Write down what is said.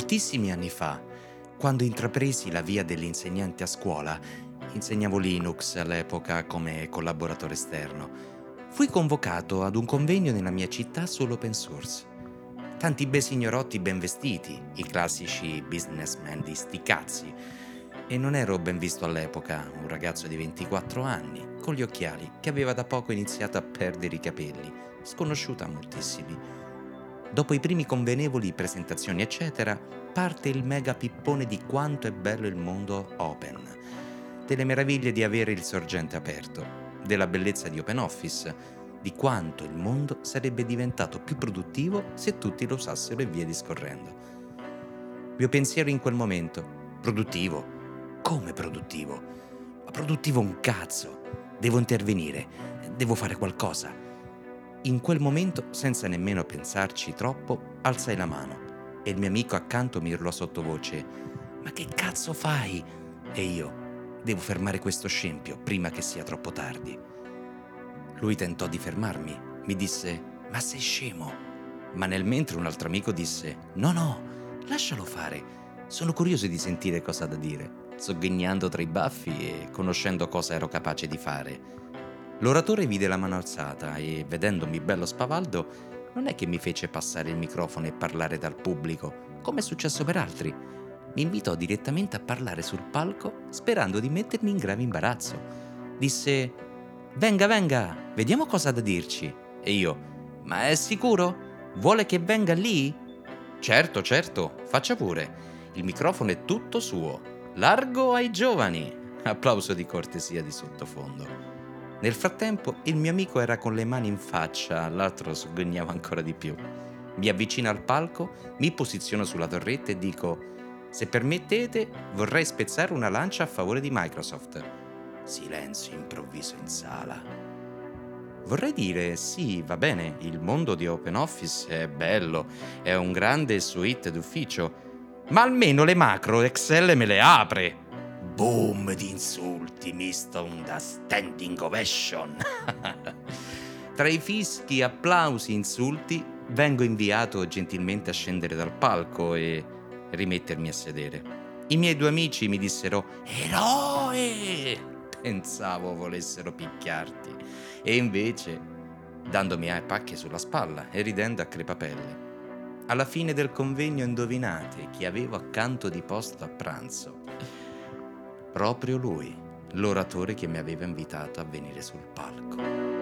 Moltissimi anni fa, quando intrapresi la via dell'insegnante a scuola, insegnavo Linux all'epoca come collaboratore esterno, fui convocato ad un convegno nella mia città sull'open source. Tanti bei signorotti ben vestiti, i classici businessmen di sti cazzi, e non ero ben visto all'epoca, un ragazzo di 24 anni, con gli occhiali, che aveva da poco iniziato a perdere i capelli, sconosciuta a moltissimi. Dopo i primi convenevoli, presentazioni eccetera, parte il mega pippone di quanto è bello il mondo open, delle meraviglie di avere il sorgente aperto, della bellezza di OpenOffice, di quanto il mondo sarebbe diventato più produttivo se tutti lo usassero e via discorrendo. Mio pensiero in quel momento, produttivo, come produttivo? Ma produttivo un cazzo! Devo intervenire, devo fare qualcosa. In quel momento, senza nemmeno pensarci troppo, alzai la mano e il mio amico accanto mi urlò sottovoce: Ma che cazzo fai? E io: Devo fermare questo scempio prima che sia troppo tardi. Lui tentò di fermarmi, mi disse: Ma sei scemo? Ma nel mentre un altro amico disse: No, no, lascialo fare. Sono curioso di sentire cosa ha da dire, sogghignando tra i baffi e conoscendo cosa ero capace di fare. L'oratore vide la mano alzata e, vedendomi bello spavaldo, non è che mi fece passare il microfono e parlare dal pubblico, come è successo per altri. Mi invitò direttamente a parlare sul palco sperando di mettermi in grave imbarazzo. Disse: Venga, venga, vediamo cosa ha da dirci. E io: Ma è sicuro? Vuole che venga lì? Certo, certo, faccia pure. Il microfono è tutto suo. Largo ai giovani. Applauso di cortesia di sottofondo. Nel frattempo il mio amico era con le mani in faccia, l'altro soggognava ancora di più. Mi avvicino al palco, mi posiziono sulla torretta e dico: Se permettete, vorrei spezzare una lancia a favore di Microsoft. Silenzio improvviso in sala. Vorrei dire, sì, va bene, il mondo di OpenOffice è bello, è un grande suite d'ufficio, ma almeno le macro Excel me le apre boom di insulti misto a una standing ovation. Tra i fischi, applausi, insulti, vengo inviato gentilmente a scendere dal palco e rimettermi a sedere. I miei due amici mi dissero Eroe! Pensavo volessero picchiarti. E invece, dandomi a pacche sulla spalla e ridendo a crepapelle. Alla fine del convegno indovinate chi avevo accanto di posto a pranzo. Proprio lui, l'oratore che mi aveva invitato a venire sul palco.